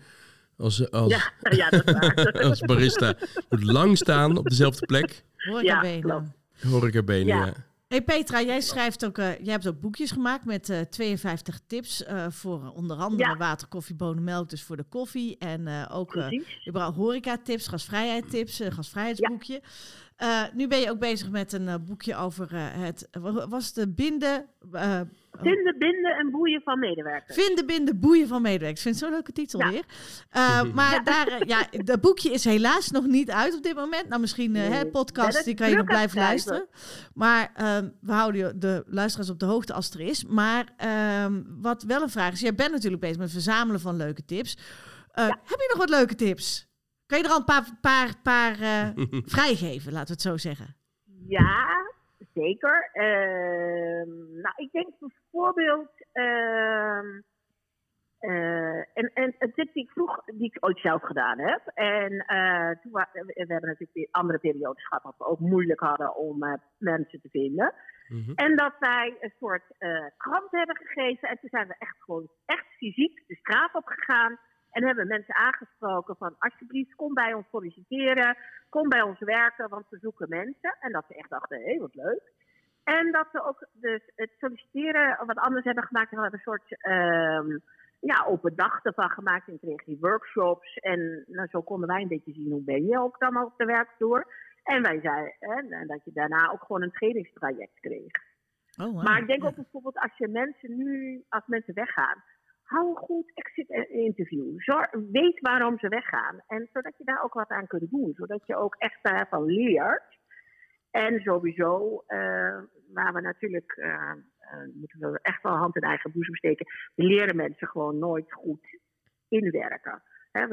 Als, als, Ja, [LAUGHS] ja, dat is waar. [LAUGHS] als barista. Je moet lang staan op dezelfde plek. horecabenen. klopt. Horecabenen, ja. Ja. Hey Petra, jij schrijft ook, eh, jij hebt ook boekjes gemaakt met eh 52 tips eh, voor eh, onder andere Ja. water, koffie, bonen, melk, dus voor de koffie. En eh, ook eh Precies. überhaupt horeca-tips, gasvrijheid-tips, een gasvrijheidsboekje. Eh, nu ben je ook bezig met een eh, boekje over eh, het, wa- was het de binden, eh, Vinden, binden en boeien van medewerkers. vinden, binden, boeien van medewerkers. Ik vind het zo'n leuke titel Ja. weer. Eh, [LAUGHS] maar daar, ja, dat boekje is helaas nog niet uit op dit moment. Nou, misschien Nee. hè, Ja, podcast, die kan je nog blijven luisteren. Maar ehm, we houden je- de luisteraars op de hoogte als het er is. Maar ehm, wat wel een vraag is, jij bent natuurlijk bezig met het verzamelen van leuke tips. Eh, Heb je nog wat leuke tips? Kan je er al een paar, paar, paar eh, [LAUGHS] vrijgeven, laten we het zo zeggen? Ja, zeker. Ehm, nou, ik denk bijvoorbeeld. ehm, eh, en, en een tip die ik vroeg, die ik ooit zelf gedaan heb. En eh, toen we, we hebben natuurlijk weer andere periodes gehad dat we ook moeilijk hadden om mensen te vinden. Mhm. En dat wij een soort eh, krant hebben gegeven. En toen zijn we echt gewoon echt fysiek de straat op gegaan. En hebben mensen aangesproken van alsjeblieft kom bij ons solliciteren. Kom bij ons werken, want we zoeken mensen. En dat ze echt dachten, hé, wat leuk. En dat we ook dus het solliciteren wat anders hebben gemaakt. We hebben een soort ehm, ja, open dag ervan gemaakt. En kregen die workshops. En nou, zo konden wij een beetje zien hoe ben je ook dan op de werkvloer. En wij zeiden en dat je daarna ook gewoon een trainingstraject kreeg. Oh, wow. Maar ik denk ook bijvoorbeeld als je mensen nu, als mensen weggaan, hou een goed exit interview. Zorg, weet waarom ze weggaan. En zodat je daar ook wat aan kunt doen. Zodat je ook echt daarvan leert. En sowieso, eh, waar we natuurlijk, eh, eh, moeten we echt wel hand in eigen boezem steken. We leren mensen gewoon nooit goed inwerken. We,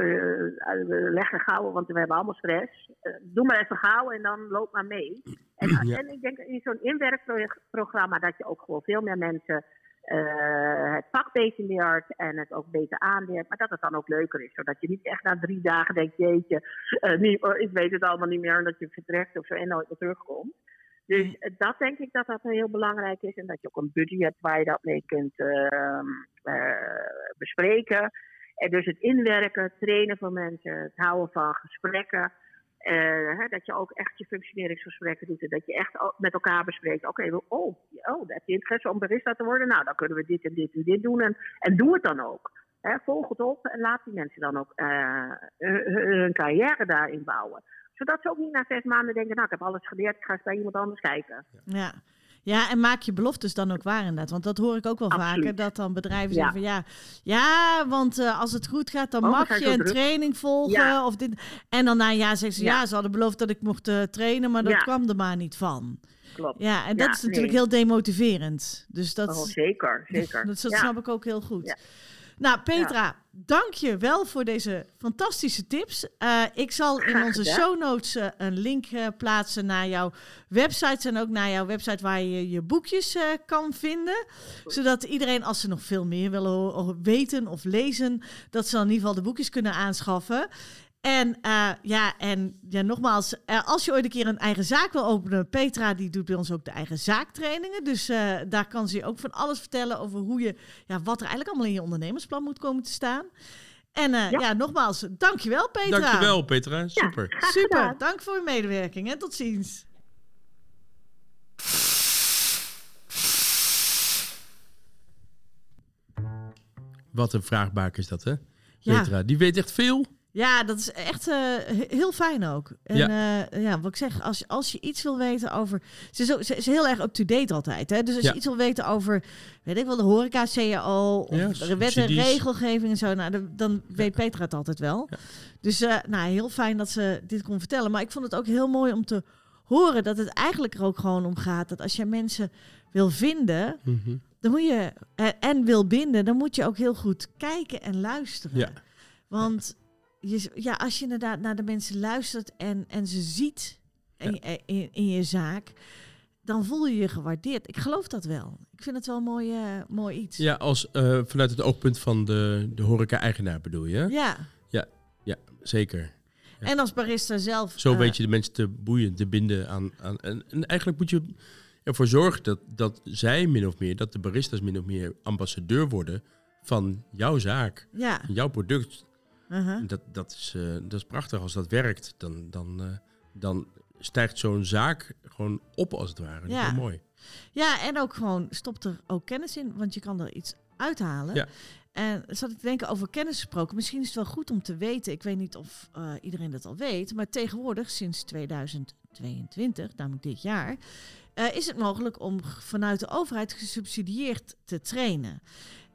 we leggen gauw, want we hebben allemaal stress. Doe maar even gauw en dan loop maar mee. En, Ja. en ik denk in zo'n inwerkprogramma dat je ook gewoon veel meer mensen eh, het vak beter leert en het ook beter aanleert. Maar dat het dan ook leuker is. Zodat je niet echt na drie dagen denkt, jeetje, niet, oh, ik weet het allemaal niet meer. En dat je vertrekt of zo en nooit meer terugkomt. Dus eh, dat denk ik dat dat heel belangrijk is. En dat je ook een budget hebt waar je dat mee kunt ehm, eh, bespreken. En dus het inwerken, het trainen van mensen, het houden van gesprekken. Eh, hè, dat je ook echt je functioneringsgesprekken doet. En dat je echt met elkaar bespreekt. Oké, we- oh, oh, heb je interesse om barista te worden? Nou, dan kunnen we dit en dit en dit doen. En, en doe het dan ook. Hè, volg het op en laat die mensen dan ook hun, hun carrière daarin bouwen. Zodat ze ook niet na zes maanden denken, nou, ik heb alles geleerd, ik ga eens bij iemand anders kijken. Ja. Ja, en maak je beloftes dan ook waar inderdaad. Want dat hoor ik ook wel Absoluut. vaker. Dat dan bedrijven zeggen van ja, ja want eh, als het goed gaat, dan Oh, mag je een druk. training volgen. Of dit. En dan na een jaar zeggen ze ja. Ze hadden beloofd dat ik mocht eh, trainen, maar dat kwam er maar niet van. Klopt. Ja, en dat is natuurlijk nee. heel demotiverend. Dus dat, Oh, zeker, [LAUGHS] zeker. dat, snap ik ook heel goed. Nou, Petra, dank je wel voor deze fantastische tips. Eh, ik zal in onze show notes eh, een link eh, plaatsen naar jouw websites en ook naar jouw website waar je je boekjes kan vinden. Zodat iedereen, als ze nog veel meer willen weten of lezen, dat ze dan in ieder geval de boekjes kunnen aanschaffen. En eh, ja, en ja, nogmaals, eh, als je ooit een keer een eigen zaak wil openen, Petra die doet bij ons ook de eigen zaaktrainingen. Dus eh, daar kan ze je ook van alles vertellen over hoe je, ja, wat er eigenlijk allemaal in je ondernemersplan moet komen te staan. En ja. ja. nogmaals, dankjewel Petra. Dankjewel Petra, super. Super, dank voor je medewerking en tot ziens. Wat een vraagbaak is dat, hè? Petra, die weet echt veel. Ja, dat is echt eh, he- heel fijn ook. En ja, ja wat ik zeg, als, als je iets wil weten over... Ze is, ook- ze is heel erg up-to-date altijd. Hè? Dus als Ja. je iets wil weten over, weet ik wel, de horeca, CAO... of Ja, de wet en subsidies. regelgeving en zo... Nou, dan, dan weet Petra het altijd wel. Dus eh, nou, heel fijn dat ze dit kon vertellen. Maar ik vond het ook heel mooi om te horen... dat het eigenlijk er ook gewoon om gaat... dat als je mensen wil vinden... Mhm. dan moet je... eh, en wil binden, dan moet je ook heel goed kijken en luisteren. Ja. Want je, ja, als je inderdaad naar de mensen luistert en, en ze ziet in, in, in je zaak, dan voel je je gewaardeerd. Ik geloof dat wel. Ik vind het wel een mooi, eh, mooi iets. Ja, als, eh, vanuit het oogpunt van de, de horeca-eigenaar bedoel je? Ja. Zeker. Ja. En als barista zelf. Zo eh, weet je de mensen te boeien, te binden aan... aan en, en eigenlijk moet je ervoor zorgen dat, dat zij min of meer, dat de baristas min of meer ambassadeur worden van jouw zaak, Ja. jouw product. Uh-huh. Dat, dat, is, eh, dat is prachtig. Als dat werkt, dan, dan, eh, dan stijgt zo'n zaak gewoon op als het ware. Dat is Ja. heel mooi. Ja, en ook gewoon stopt er ook kennis in, want je kan er iets uithalen. Ja. En zat ik te denken over kennis gesproken. Misschien is het wel goed om te weten. Ik weet niet of eh, iedereen dat al weet. Maar tegenwoordig, sinds 2022, namelijk dit jaar, is het mogelijk om vanuit de overheid gesubsidieerd te trainen.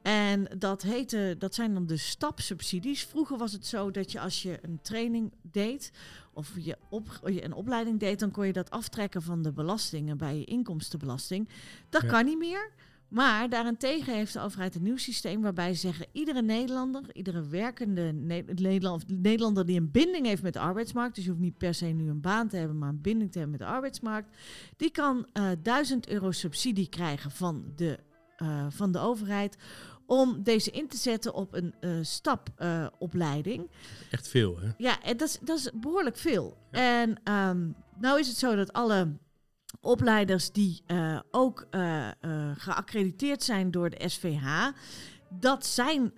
En dat, heette, dat zijn dan de stapsubsidies. Vroeger was het zo dat je als je een training deed of je, op, je een opleiding deed, dan kon je dat aftrekken van de belastingen bij je inkomstenbelasting. Dat Ja. kan niet meer. Maar daarentegen heeft de overheid een nieuw systeem waarbij ze zeggen: iedere Nederlander, iedere werkende Nederlander die een binding heeft met de arbeidsmarkt, dus je hoeft niet per se nu een baan te hebben, maar een binding te hebben met de arbeidsmarkt, die kan eh 1000 euro subsidie krijgen van de, eh, van de overheid om deze in te zetten op een eh stapopleiding. Echt veel, hè? Ja, en dat is, dat is behoorlijk veel. En ehm, nou is het zo dat alle opleiders die eh, ook eh, geaccrediteerd zijn door de SVH, dat zijn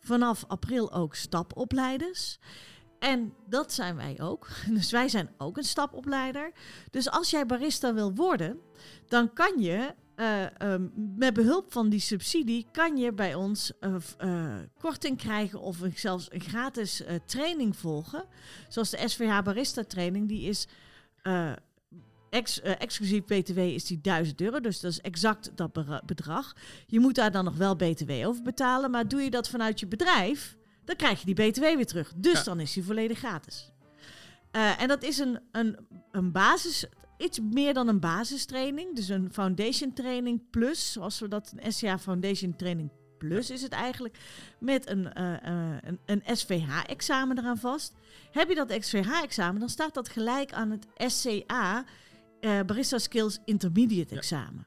vanaf april ook stapopleiders. En dat zijn wij ook. [LAUGHS] Dus wij zijn ook een stapopleider. Dus als jij barista wil worden, dan kan je ehm, met behulp van die subsidie kan je bij ons eh, korting krijgen of zelfs een gratis training volgen. Zoals de SVH Barista training, die is ex, exclusief BTW is die 1000 euro. Dus dat is exact dat bedrag. Je moet daar dan nog wel BTW over betalen. Maar doe je dat vanuit je bedrijf, dan krijg je die BTW weer terug. Dus Ja. dan is die volledig gratis. En dat is een, een, een basis, iets meer dan een basistraining. Dus een foundation training plus, zoals we dat een SCA foundation training plus is het eigenlijk. Met een, eh, eh, een, een SVH-examen eraan vast. Heb je dat SVH-examen, dan staat dat gelijk aan het SCA eh, Barista Skills Intermediate Ja. examen.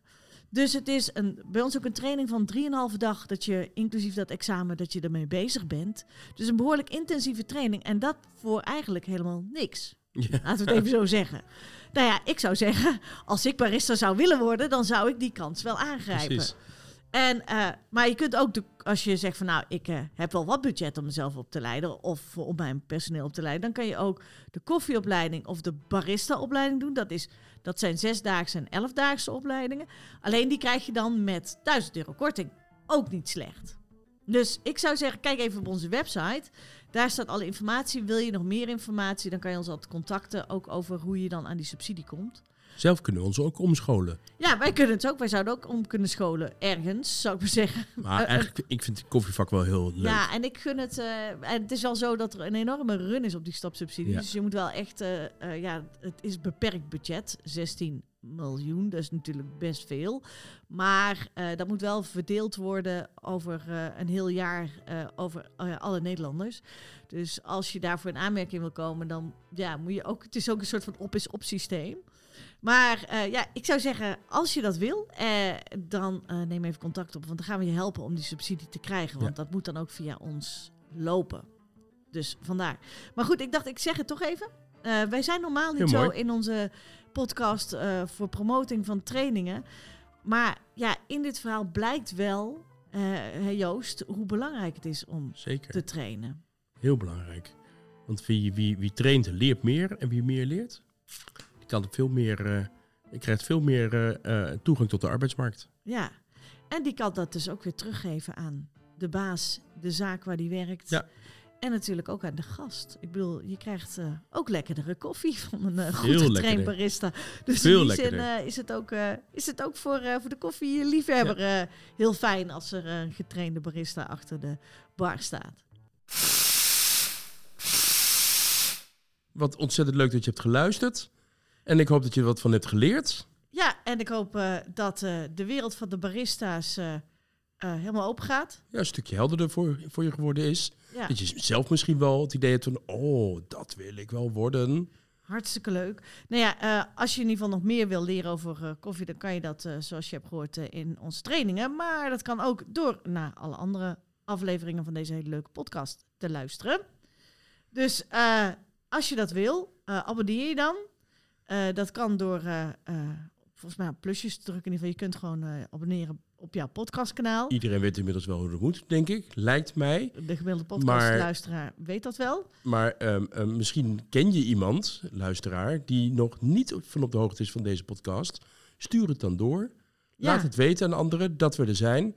Dus het is een, bij ons ook een training van 3,5 dag dat je inclusief dat examen dat je ermee bezig bent. Dus een behoorlijk intensieve training en dat voor eigenlijk helemaal niks. Ja. Laten we het even zo zeggen. Nou ja, ik zou zeggen, als ik barista zou willen worden, dan zou ik die kans wel aangrijpen. Precies. En, eh, maar je kunt ook, de, als je zegt van nou, ik eh, heb wel wat budget om mezelf op te leiden of om mijn personeel op te leiden, dan kan je ook de koffieopleiding of de barista-opleiding doen. Dat, is, dat zijn zesdaagse en elfdaagse opleidingen. Alleen die krijg je dan met 1000 euro korting. Ook niet slecht. Dus ik zou zeggen, kijk even op onze website. Daar staat alle informatie. Wil je nog meer informatie, dan kan je ons altijd contacten. Ook over hoe je dan aan die subsidie komt. Zelf kunnen we ons ook omscholen. Ja, wij kunnen het ook. Wij zouden ook om kunnen scholen ergens, zou ik maar zeggen. Maar Eh, eh, eigenlijk, ik vind het koffievak wel heel leuk. Ja, en ik gun het. eh, en het is wel zo dat er een enorme run is op die stapsubsidie. Ja. Dus je moet wel echt. ja, het is beperkt budget. 16 miljoen, dat is natuurlijk best veel. Maar eh, dat moet wel verdeeld worden over eh, een heel jaar eh, over alle Nederlanders. Dus als je daarvoor in aanmerking wil komen, dan ja, moet je ook. Het is ook een soort van op-is-op systeem. Maar ja, ik zou zeggen, als je dat wil, dan neem even contact op. Want dan gaan we je helpen om die subsidie te krijgen. Want dat moet dan ook via ons lopen. Dus vandaar. Maar goed, ik dacht, ik zeg het toch even. Wij zijn normaal niet zo in onze podcast eh, voor promoting van trainingen. Maar ja, in dit verhaal blijkt wel, eh, Joost, hoe belangrijk het is om Zeker. te trainen. Heel belangrijk. Want wie, wie, wie traint, leert meer. En wie meer leert, die kan veel meer, die krijgt veel meer toegang tot de arbeidsmarkt. Ja, en die kan dat dus ook weer teruggeven aan de de baas, de zaak waar die werkt. Ja. En natuurlijk ook aan de gast. Ik bedoel, je krijgt eh, ook lekkerdere koffie van een eh, goed Veel getraind lekkerder. barista. Dus Veel in die zin eh, is het ook, is het ook voor, voor de koffieliefhebber eh heel fijn als er een getrainde barista achter de bar staat. Wat ontzettend leuk dat je hebt geluisterd. En ik hoop dat je er wat van hebt geleerd. Ja, en ik hoop dat de wereld van de barista's helemaal open gaat. Ja, een stukje helderder voor, voor je geworden is. Ja. Dat je zelf misschien wel het idee hebt van... Oh, dat wil ik wel worden. Hartstikke leuk. Nou ja, eh, als je in ieder geval nog meer wil leren over eh, koffie, dan kan je dat, eh, zoals je hebt gehoord, eh, in onze trainingen. Maar dat kan ook door naar alle andere afleveringen van deze hele leuke podcast te luisteren. Dus als je dat wil, abonneer je dan. Dat kan door volgens mij plusjes te drukken. In ieder geval, je kunt gewoon abonneren op jouw podcastkanaal. Iedereen weet inmiddels wel hoe dat moet, denk ik. Lijkt mij. De gemiddelde podcastluisteraar weet dat wel. Maar ehm, ehm, misschien ken je iemand, luisteraar, die nog niet van op de hoogte is van deze podcast. Stuur het dan door. Ja. Laat het weten aan anderen dat we er zijn.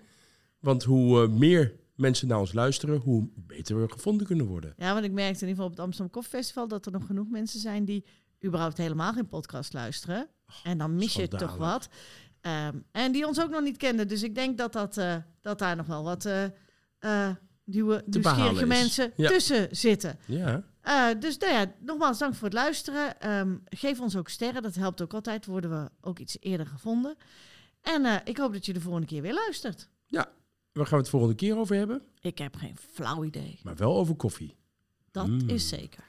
Want hoe eh, meer mensen naar ons luisteren, hoe beter we gevonden kunnen worden. Ja, want ik merkte in ieder geval op het Amsterdam Koffiefestival dat er nog genoeg mensen zijn die überhaupt helemaal geen podcast luisteren. En dan mis je schandalig. toch wat. Ehm, en die ons ook nog niet kenden. Dus ik denk dat, dat, eh, dat daar nog wel wat eh nieuwe, nieuwsgierige mensen Ja. tussen zitten. Ja, dus nou ja, nogmaals dank voor het luisteren. Ehm, geef ons ook sterren, dat helpt ook altijd. Worden we ook iets eerder gevonden. En ik hoop dat je de volgende keer weer luistert. waar gaan we het volgende keer over hebben? Ik heb geen flauw idee. Maar wel over koffie. Dat Mm. is zeker.